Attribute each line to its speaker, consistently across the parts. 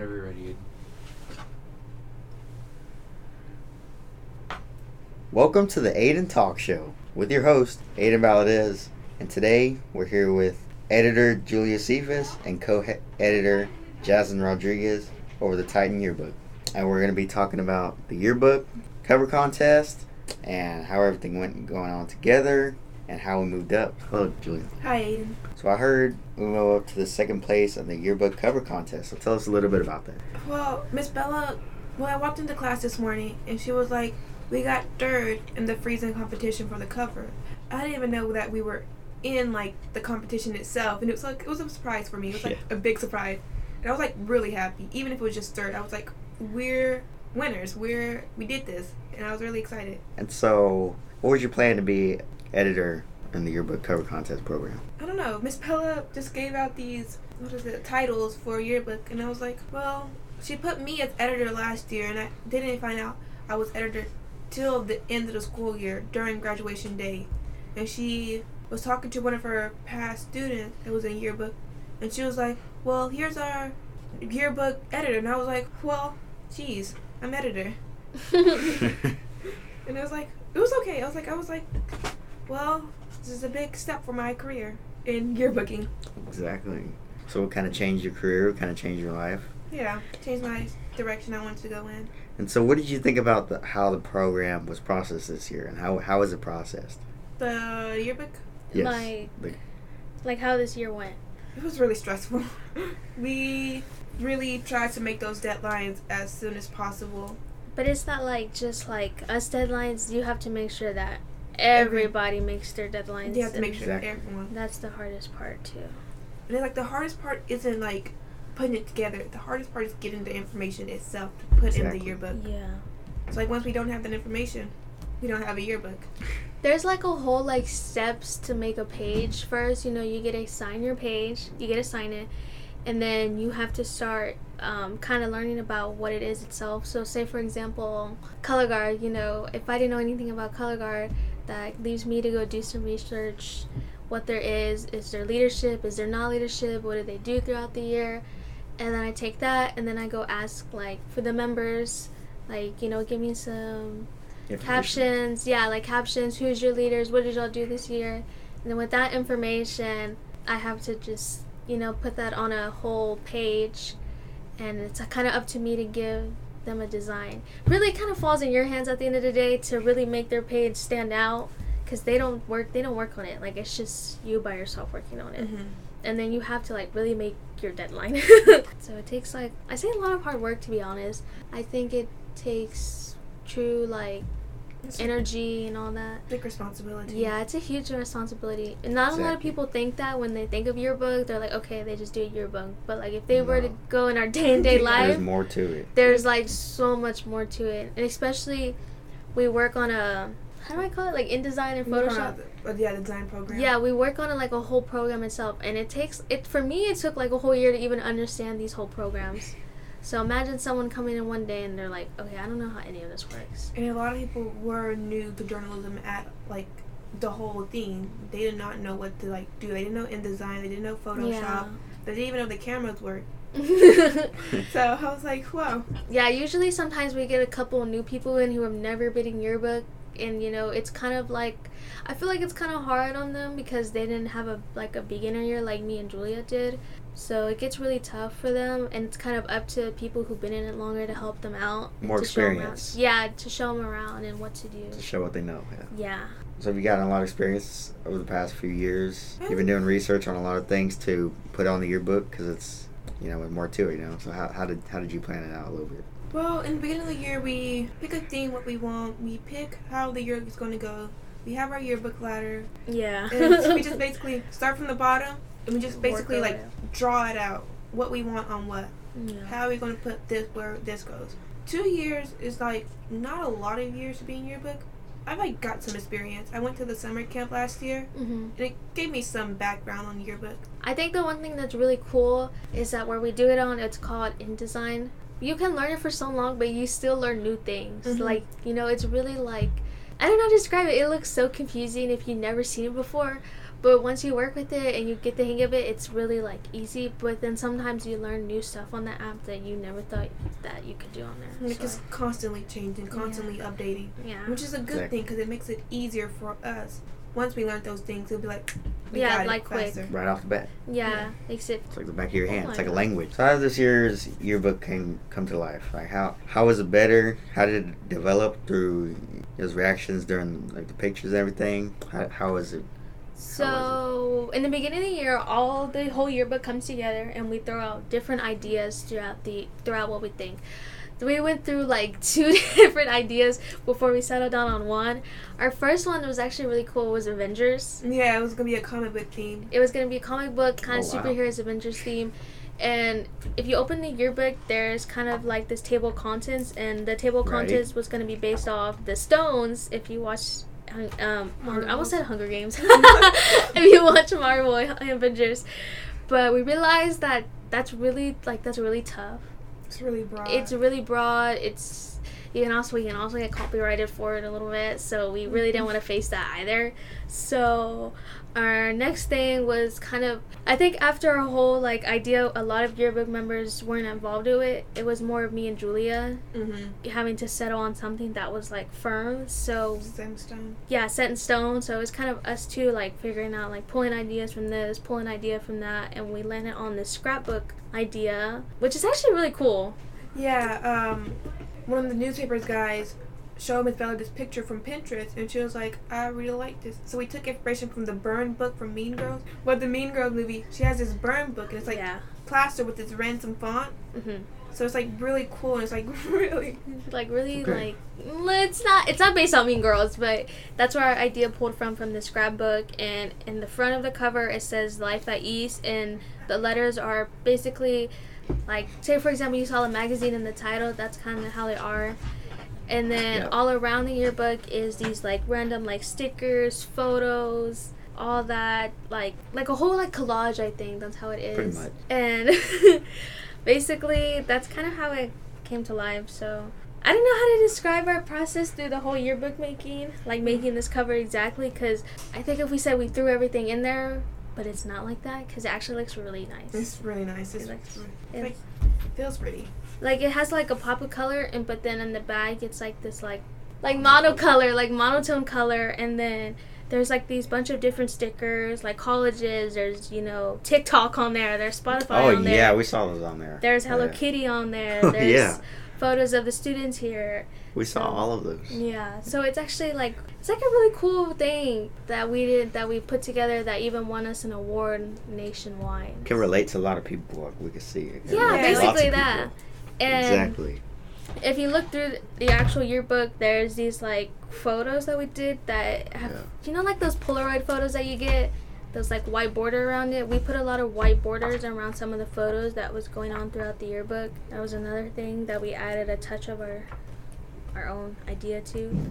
Speaker 1: Whenever you're ready.
Speaker 2: Welcome to the Aiden Talk Show with your host, Aiden Baladez. And today we're here with editor Juleah Cephus and co editor Jazlynn Rodriguez over the Titan Yearbook. And we're going to be talking about the yearbook cover contest and how everything went going on together and how we moved up. Hello, Juleah.
Speaker 3: Hi, Aiden.
Speaker 2: So I heard we went up to the second place on the yearbook cover contest. So tell us a little bit about that.
Speaker 3: Well, Miss Bella, well, I walked into class this morning and she was like, we got third in the freezing competition for the cover. I didn't even know that we were in like the competition itself, and it was like it was a surprise for me. It was like
Speaker 2: Yeah.
Speaker 3: a big surprise, and I was like really happy. Even if it was just third, I was like, we're winners. We're we did this, and I was really excited.
Speaker 2: And so, what was your plan to be editor in the yearbook cover contest program?
Speaker 3: I don't know. Miss Pella just gave out these what is it titles for a yearbook, and I was like, well, she put me as editor last year, and I didn't find out I was editor till the end of the school year during graduation day, and she was talking to one of her past students that was in yearbook, and she was like, well, here's our yearbook editor, and I was like, well, geez, I'm editor, and I was like, it was okay. I was like, I was like, well, this is a big step for my career in yearbooking.
Speaker 2: Exactly. So it kind of changed your career, kind of changed your life.
Speaker 3: Yeah, changed my direction I wanted to go in.
Speaker 2: And so, what did you think about the, how the program was processed this year, and how how was it processed?
Speaker 3: The yearbook, Yes.
Speaker 4: Like-
Speaker 2: The-
Speaker 4: like how this year went.
Speaker 3: it was really stressful. we really tried to make those deadlines as soon as possible.
Speaker 4: But it's not like just like us deadlines. You have to make sure that everybody makes their deadlines.
Speaker 3: You have to make sure
Speaker 2: Exactly.
Speaker 3: everyone.
Speaker 4: That's the hardest part too.
Speaker 3: And then, like the hardest part isn't like putting it together. The hardest part is getting the information itself to put in the yearbook.
Speaker 4: Yeah.
Speaker 3: So like once we don't have that information, we don't have a yearbook.
Speaker 4: There's like a whole like steps to make a page first. You know, you get to sign your page, you get to sign it, and then you have to start um, kind of learning about what it is itself. So, say for example, color guard. You know, if I didn't know anything about color guard, that leaves me to go do some research. What there is, is there leadership? Is there not leadership? What do they do throughout the year? And then I take that, and then I go ask like for the members, like you know, give me some captions yeah like captions who's your leaders what did y'all do this year and then with that information i have to just you know put that on a whole page and it's kind of up to me to give them a design really kind of falls in your hands at the end of the day to really make their page stand out because they don't work they don't work on it like it's just you by yourself working on it
Speaker 3: Mm-hmm.
Speaker 4: and then you have to like really make your deadline. so it takes like I say a lot of hard work to be honest. I think it takes true like energy and all that.
Speaker 3: Big responsibility.
Speaker 4: Yeah, it's a huge responsibility. And not a lot of people think that when they think of yearbook, they're like, okay, they just do a yearbook. But like if they were to go in our day and day life,
Speaker 2: There's more to it.
Speaker 4: there's like so much more to it. And especially we work on a how do I call it? Like InDesign and
Speaker 3: We work on
Speaker 4: Photoshop.
Speaker 3: the- uh, yeah, the design program.
Speaker 4: Yeah, we work on it like a whole program itself, and it takes it for me. It took like a whole year to even understand these whole programs. So imagine someone coming in one day and they're like, "Okay, I don't know how any of this works."
Speaker 3: And a lot of people were new to journalism at like the whole thing. They did not know what to like do. They didn't know InDesign. They didn't know Photoshop. They didn't even know the cameras worked. So I was like, whoa.
Speaker 4: yeah, usually sometimes we get a couple new people in who have never been in yearbook, and you know, it's kind of like I feel like it's kind of hard on them because they didn't have a like a beginner year like me and Juleah did. So it gets really tough for them, and it's kind of up to people who've been in it longer to help them out.
Speaker 2: More
Speaker 4: to show 'em around.
Speaker 2: experience.
Speaker 4: Yeah, to show them around and what to do.
Speaker 2: To show what they know. Yeah.
Speaker 4: Yeah.
Speaker 2: So have you gotten a lot of experience over the past few years? Mm. You've been doing research on a lot of things to put on the yearbook because it's you know more to it. You know. So how, how did how did you plan it out a little bit?
Speaker 3: Well, in the beginning of the year, we pick a theme, what we want. We pick how the year is going to go. We have our yearbook ladder,
Speaker 4: Yeah.
Speaker 3: and we just basically start from the bottom, and we just basically like
Speaker 4: up.
Speaker 3: draw it out. What we want on what.
Speaker 4: yeah.
Speaker 3: How are we going to put this where this goes? Two years is like not a lot of years to be in yearbook. I've like got some experience. I went to the summer camp last year,
Speaker 4: hmm
Speaker 3: and it gave me some background on yearbook.
Speaker 4: I think the one thing that's really cool is that where we do it on, it's called InDesign. You can learn it for so long, but you still learn new things.
Speaker 3: Mhm.
Speaker 4: Like, you know, it's really like, I don't know how to describe it. It looks so confusing if you've never seen it before. But once you work with it and you get the hang of it, it's really like easy. But then sometimes you learn new stuff on the app that you never thought that you could do on there.
Speaker 3: And it's
Speaker 4: So,
Speaker 3: just constantly changing, constantly updating,
Speaker 4: yeah.
Speaker 3: which is a good
Speaker 2: Exactly.
Speaker 3: thing because it makes it easier for us. Once we learn those things, it'll be like, we
Speaker 4: Yeah,
Speaker 3: got
Speaker 4: like
Speaker 3: it
Speaker 4: quick.
Speaker 2: Right off the bat.
Speaker 4: Yeah, makes it
Speaker 2: It's like the back of your hand.
Speaker 4: Oh
Speaker 2: it's
Speaker 4: my
Speaker 2: like a language. So how did this year's yearbook came come to life? Like how how was it better? How did it develop through his reactions during like the pictures and everything? How how was it?
Speaker 4: So in the beginning of the year, all the whole yearbook comes together, and we throw out different ideas throughout the throughout what we think. So we went through like two different ideas before we settled down on one. Our first one that was actually really cool. Was Avengers.
Speaker 3: Yeah, it was gonna be a comic book theme.
Speaker 4: It was gonna be a comic book kind of
Speaker 2: Oh, wow.
Speaker 4: superheroes Avengers theme. And if you open the yearbook, there's kind of like this table of contents, and the table of
Speaker 2: Right.
Speaker 4: contents was going to be based off the stones. If you watch, Hun- um, Hunger, I almost said Hunger Games. if you watch Marvel Avengers, but we realized that that's really like that's really tough.
Speaker 3: It's really broad.
Speaker 4: It's really broad. It's you can also we can also get copyrighted for it a little bit. So we really didn't want to face that either. So our next thing was kind of I think after our whole like idea, a lot of yearbook members weren't involved in it. It was more of me and Juleah
Speaker 3: mm-hmm.
Speaker 4: having to settle on something that was like firm. So
Speaker 3: Sandstone.
Speaker 4: yeah, set in stone. So it was kind of us two like figuring out like pulling ideas from this, pulling idea from that, and we landed on this scrapbook idea, which is actually really cool.
Speaker 3: Yeah, um, one of the newspapers guys showed Miss Bella this picture from Pinterest, and she was like, "I really like this." So we took inspiration from the Burn book from Mean Girls. Well, the Mean Girls movie, she has this Burn book, and it's like
Speaker 4: yeah.
Speaker 3: plastered with this ransom font.
Speaker 4: hmm
Speaker 3: So it's like really cool, and it's like really.
Speaker 4: like really
Speaker 2: Okay.
Speaker 4: like it's not it's not based on Mean Girls, but that's where our idea pulled from from the scrapbook. And in the front of the cover, it says "Life at East," and the letters are basically like say for example you saw the magazine in the title. That's kind of how they are. And then
Speaker 2: Yeah.
Speaker 4: all around the yearbook is these like random like stickers, photos, all that like like a whole like collage. I think that's how it is.
Speaker 2: Pretty much.
Speaker 4: And basically, that's kind of how it came to life. So I don't know how to describe our process through the whole yearbook making, like making this cover exactly. Because I think if we said we threw everything in there, but it's not like that, because it actually looks really nice.
Speaker 3: It's really nice. It's,
Speaker 4: It looks-
Speaker 3: like feels pretty.
Speaker 4: like it has like a pop of color, and but then in the bag it's like this like like monocolor, like monotone color, and then. There's like these bunch of different stickers, like colleges. There's you know TikTok on there. There's Spotify
Speaker 2: Oh
Speaker 4: on there.
Speaker 2: Oh yeah, we saw those on there.
Speaker 4: There's Hello
Speaker 2: Yeah.
Speaker 4: Kitty on there. There's
Speaker 2: yeah.
Speaker 4: photos of the students here.
Speaker 2: We saw all of those.
Speaker 4: Yeah. So it's actually like it's like a really cool thing that we did that we put together that even won us an award nationwide.
Speaker 2: Can relate to a lot of people. We can see it.
Speaker 4: Yeah,
Speaker 2: relate to lots of
Speaker 4: basically that. And
Speaker 2: Exactly.
Speaker 4: If you look through the actual yearbook, there's these like photos that we did that have
Speaker 2: Yeah.
Speaker 4: you know like those Polaroid photos that you get, those like white border around it. We put a lot of white borders around some of the photos that was going on throughout the yearbook. That was another thing that we added a touch of our our own idea to.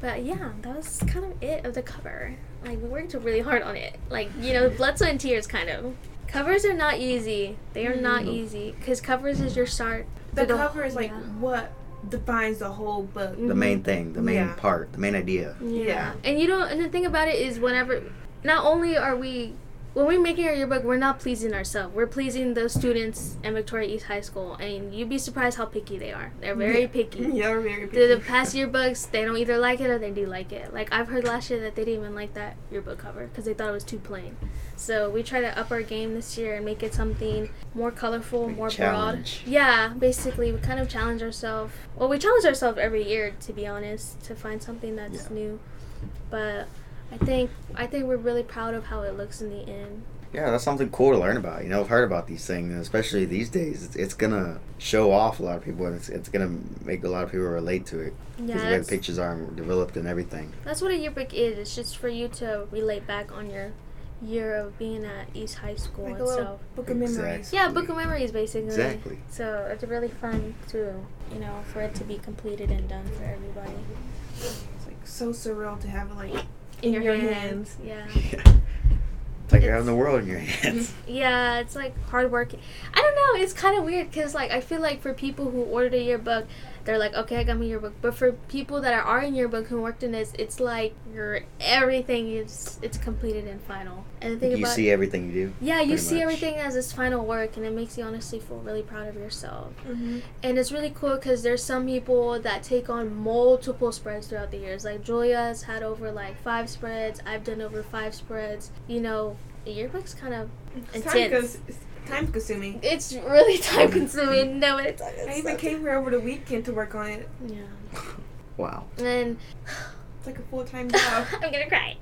Speaker 4: But yeah, that was kind of it of the cover. Like we worked really hard on it. Like you know, blood, sweat, and tears kind of. Covers are not easy. They are not
Speaker 3: Mhm.
Speaker 4: easy because covers is your start.
Speaker 3: The
Speaker 4: to
Speaker 3: cover is like
Speaker 4: yeah.
Speaker 3: what defines the whole book.
Speaker 2: The main mm-hmm. thing, the main
Speaker 3: Yeah.
Speaker 2: part, the main idea.
Speaker 4: Yeah.
Speaker 3: Yeah.
Speaker 4: And you don't and the thing about it is whenever not only are we when we're making our yearbook, we're not pleasing ourselves. We're pleasing those students in Victoria East High School and you'd be surprised how picky they are. They're very
Speaker 3: Yeah.
Speaker 4: picky.
Speaker 3: Yeah, very
Speaker 4: The, the
Speaker 3: picky.
Speaker 4: past yearbooks, they don't either like it or they do like it. Like I've heard last year that they didn't even like that yearbook cover because they thought it was too plain. So we try to up our game this year and make it something more colorful, more
Speaker 2: challenge.
Speaker 4: broad. Yeah, basically we kind of challenge ourselves. Well, we challenge ourselves every year to be honest to find something that's
Speaker 2: Yeah.
Speaker 4: new. But I think I think we're really proud of how it looks in the end.
Speaker 2: Yeah, that's something cool to learn about. You know, I've heard about these things, especially these days, it's, it's gonna show off a lot of people, and it's, it's gonna make a lot of people relate to it.
Speaker 4: Yeah,
Speaker 2: Because the way the pictures are developed and everything.
Speaker 4: that's what a yearbook is. It's just for you to relate back on your year of being at East High School
Speaker 3: like a
Speaker 4: and stuff.
Speaker 3: book of memories.
Speaker 2: Exactly.
Speaker 4: Yeah, book of memories basically.
Speaker 2: Exactly.
Speaker 4: So it's really fun to, you know, for it to be completed and done for everybody.
Speaker 3: It's like so surreal to have like
Speaker 4: In,
Speaker 3: In
Speaker 4: your,
Speaker 3: your
Speaker 4: hands. Yeah.
Speaker 2: It's like you're
Speaker 4: It's-
Speaker 2: having the world in your hands.
Speaker 4: Yeah, it's like hard work. I don't know. It's kind of weird because like I feel like for people who ordered a yearbook, they're like, okay, I got my yearbook. But for people that are in yearbook who worked in this, it's like your everything is it's completed and final. And the thing
Speaker 2: You
Speaker 4: about
Speaker 2: see everything you do.
Speaker 4: yeah, you see
Speaker 2: much.
Speaker 4: everything as its final work, and it makes you honestly feel really proud of yourself.
Speaker 3: Mm-hmm.
Speaker 4: And it's really cool because there's some people that take on multiple spreads throughout the years. Like Juleah's had over like five spreads. I've done over five spreads. You know, the yearbook's kind of
Speaker 3: Time,
Speaker 4: intense.
Speaker 3: cons- it's time consuming.
Speaker 4: It's really time consuming. No, but it's,
Speaker 3: I even came here over the weekend to work on it.
Speaker 4: Yeah.
Speaker 2: Wow.
Speaker 4: And
Speaker 3: It's like a full time job.
Speaker 4: I'm gonna cry.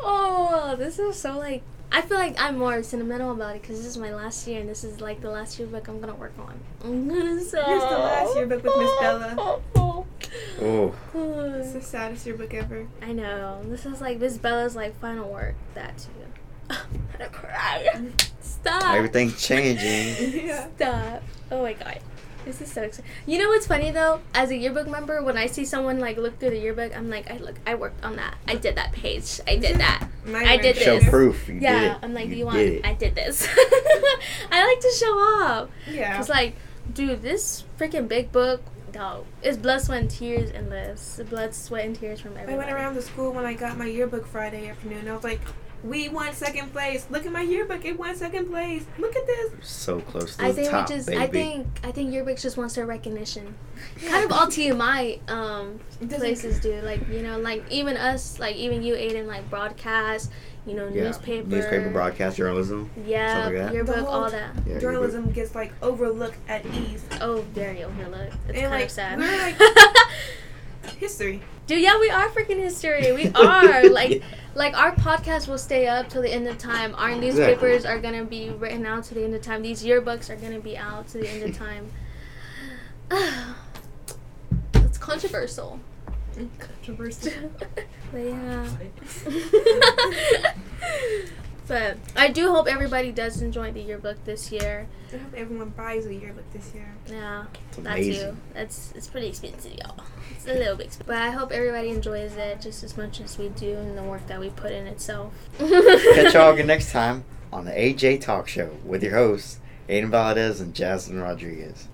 Speaker 4: oh, this is so like. I feel like I'm more sentimental about it because this is my last year and this is like the last yearbook I'm gonna work on. I'm gonna so.
Speaker 3: Here's the last yearbook with Miss Bella.
Speaker 2: Oh,
Speaker 3: It's the saddest yearbook ever.
Speaker 4: I know. This is like Miss Bella's like final work. That too. I'm gonna cry. Stop.
Speaker 2: everything's changing.
Speaker 3: yeah.
Speaker 4: Stop. Oh my god. This is so exciting. You know what's funny though? As a yearbook member, when I see someone like look through the yearbook, I'm like, I look, I worked on that. I did that page. I did that. I
Speaker 3: were
Speaker 4: did
Speaker 2: Show
Speaker 4: this.
Speaker 2: proof. You
Speaker 4: yeah.
Speaker 2: did it.
Speaker 4: I'm like, do
Speaker 2: you
Speaker 4: you want?
Speaker 2: did it.
Speaker 4: I did this. I like to show off.
Speaker 3: Yeah.
Speaker 4: It's like, dude, this freaking big book. No, it's blood, sweat, and tears endless. Blood, sweat, and tears from
Speaker 3: everything.
Speaker 4: I
Speaker 3: went around the school when I got my yearbook Friday afternoon. I was like, we won second place. Look at my yearbook. It won second place. Look at this.
Speaker 2: So close to
Speaker 4: I
Speaker 2: the
Speaker 4: think
Speaker 2: top,
Speaker 4: we just,
Speaker 2: baby.
Speaker 4: I think, I think yearbooks just wants their recognition. Kind of all TMI um, places do. Like you know, like even us, like even you, Aiden, like broadcast, you know,
Speaker 2: yeah.
Speaker 4: newspaper,
Speaker 2: newspaper, broadcast journalism.
Speaker 4: yeah,
Speaker 2: like
Speaker 4: yearbook, all that.
Speaker 2: Yeah,
Speaker 3: Journalism gets like overlooked at ease.
Speaker 4: Oh, very overlooked. It's
Speaker 3: And,
Speaker 4: kind
Speaker 3: like,
Speaker 4: of sad.
Speaker 3: we're, like- History.
Speaker 4: Dude, yeah, we are freaking history. We are like,
Speaker 2: Yeah.
Speaker 4: like our podcast will stay up till the end of time. Our newspapers are gonna be written out to the end of time. These yearbooks are gonna be out to the end of time. it's controversial.
Speaker 3: Controversial.
Speaker 4: but yeah. But I do hope everybody does enjoy the yearbook this year.
Speaker 3: I hope everyone buys a yearbook this year.
Speaker 4: Yeah,
Speaker 2: It's
Speaker 4: that
Speaker 2: amazing.
Speaker 4: too. That's it's pretty expensive, y'all. It's a little bit expensive. But I hope everybody enjoys it just as much as we do and the work that we put in itself.
Speaker 2: Catch y'all again next time on the AJ Talk Show with your hosts, Aiden Valdez and Jazlynn Rodriguez.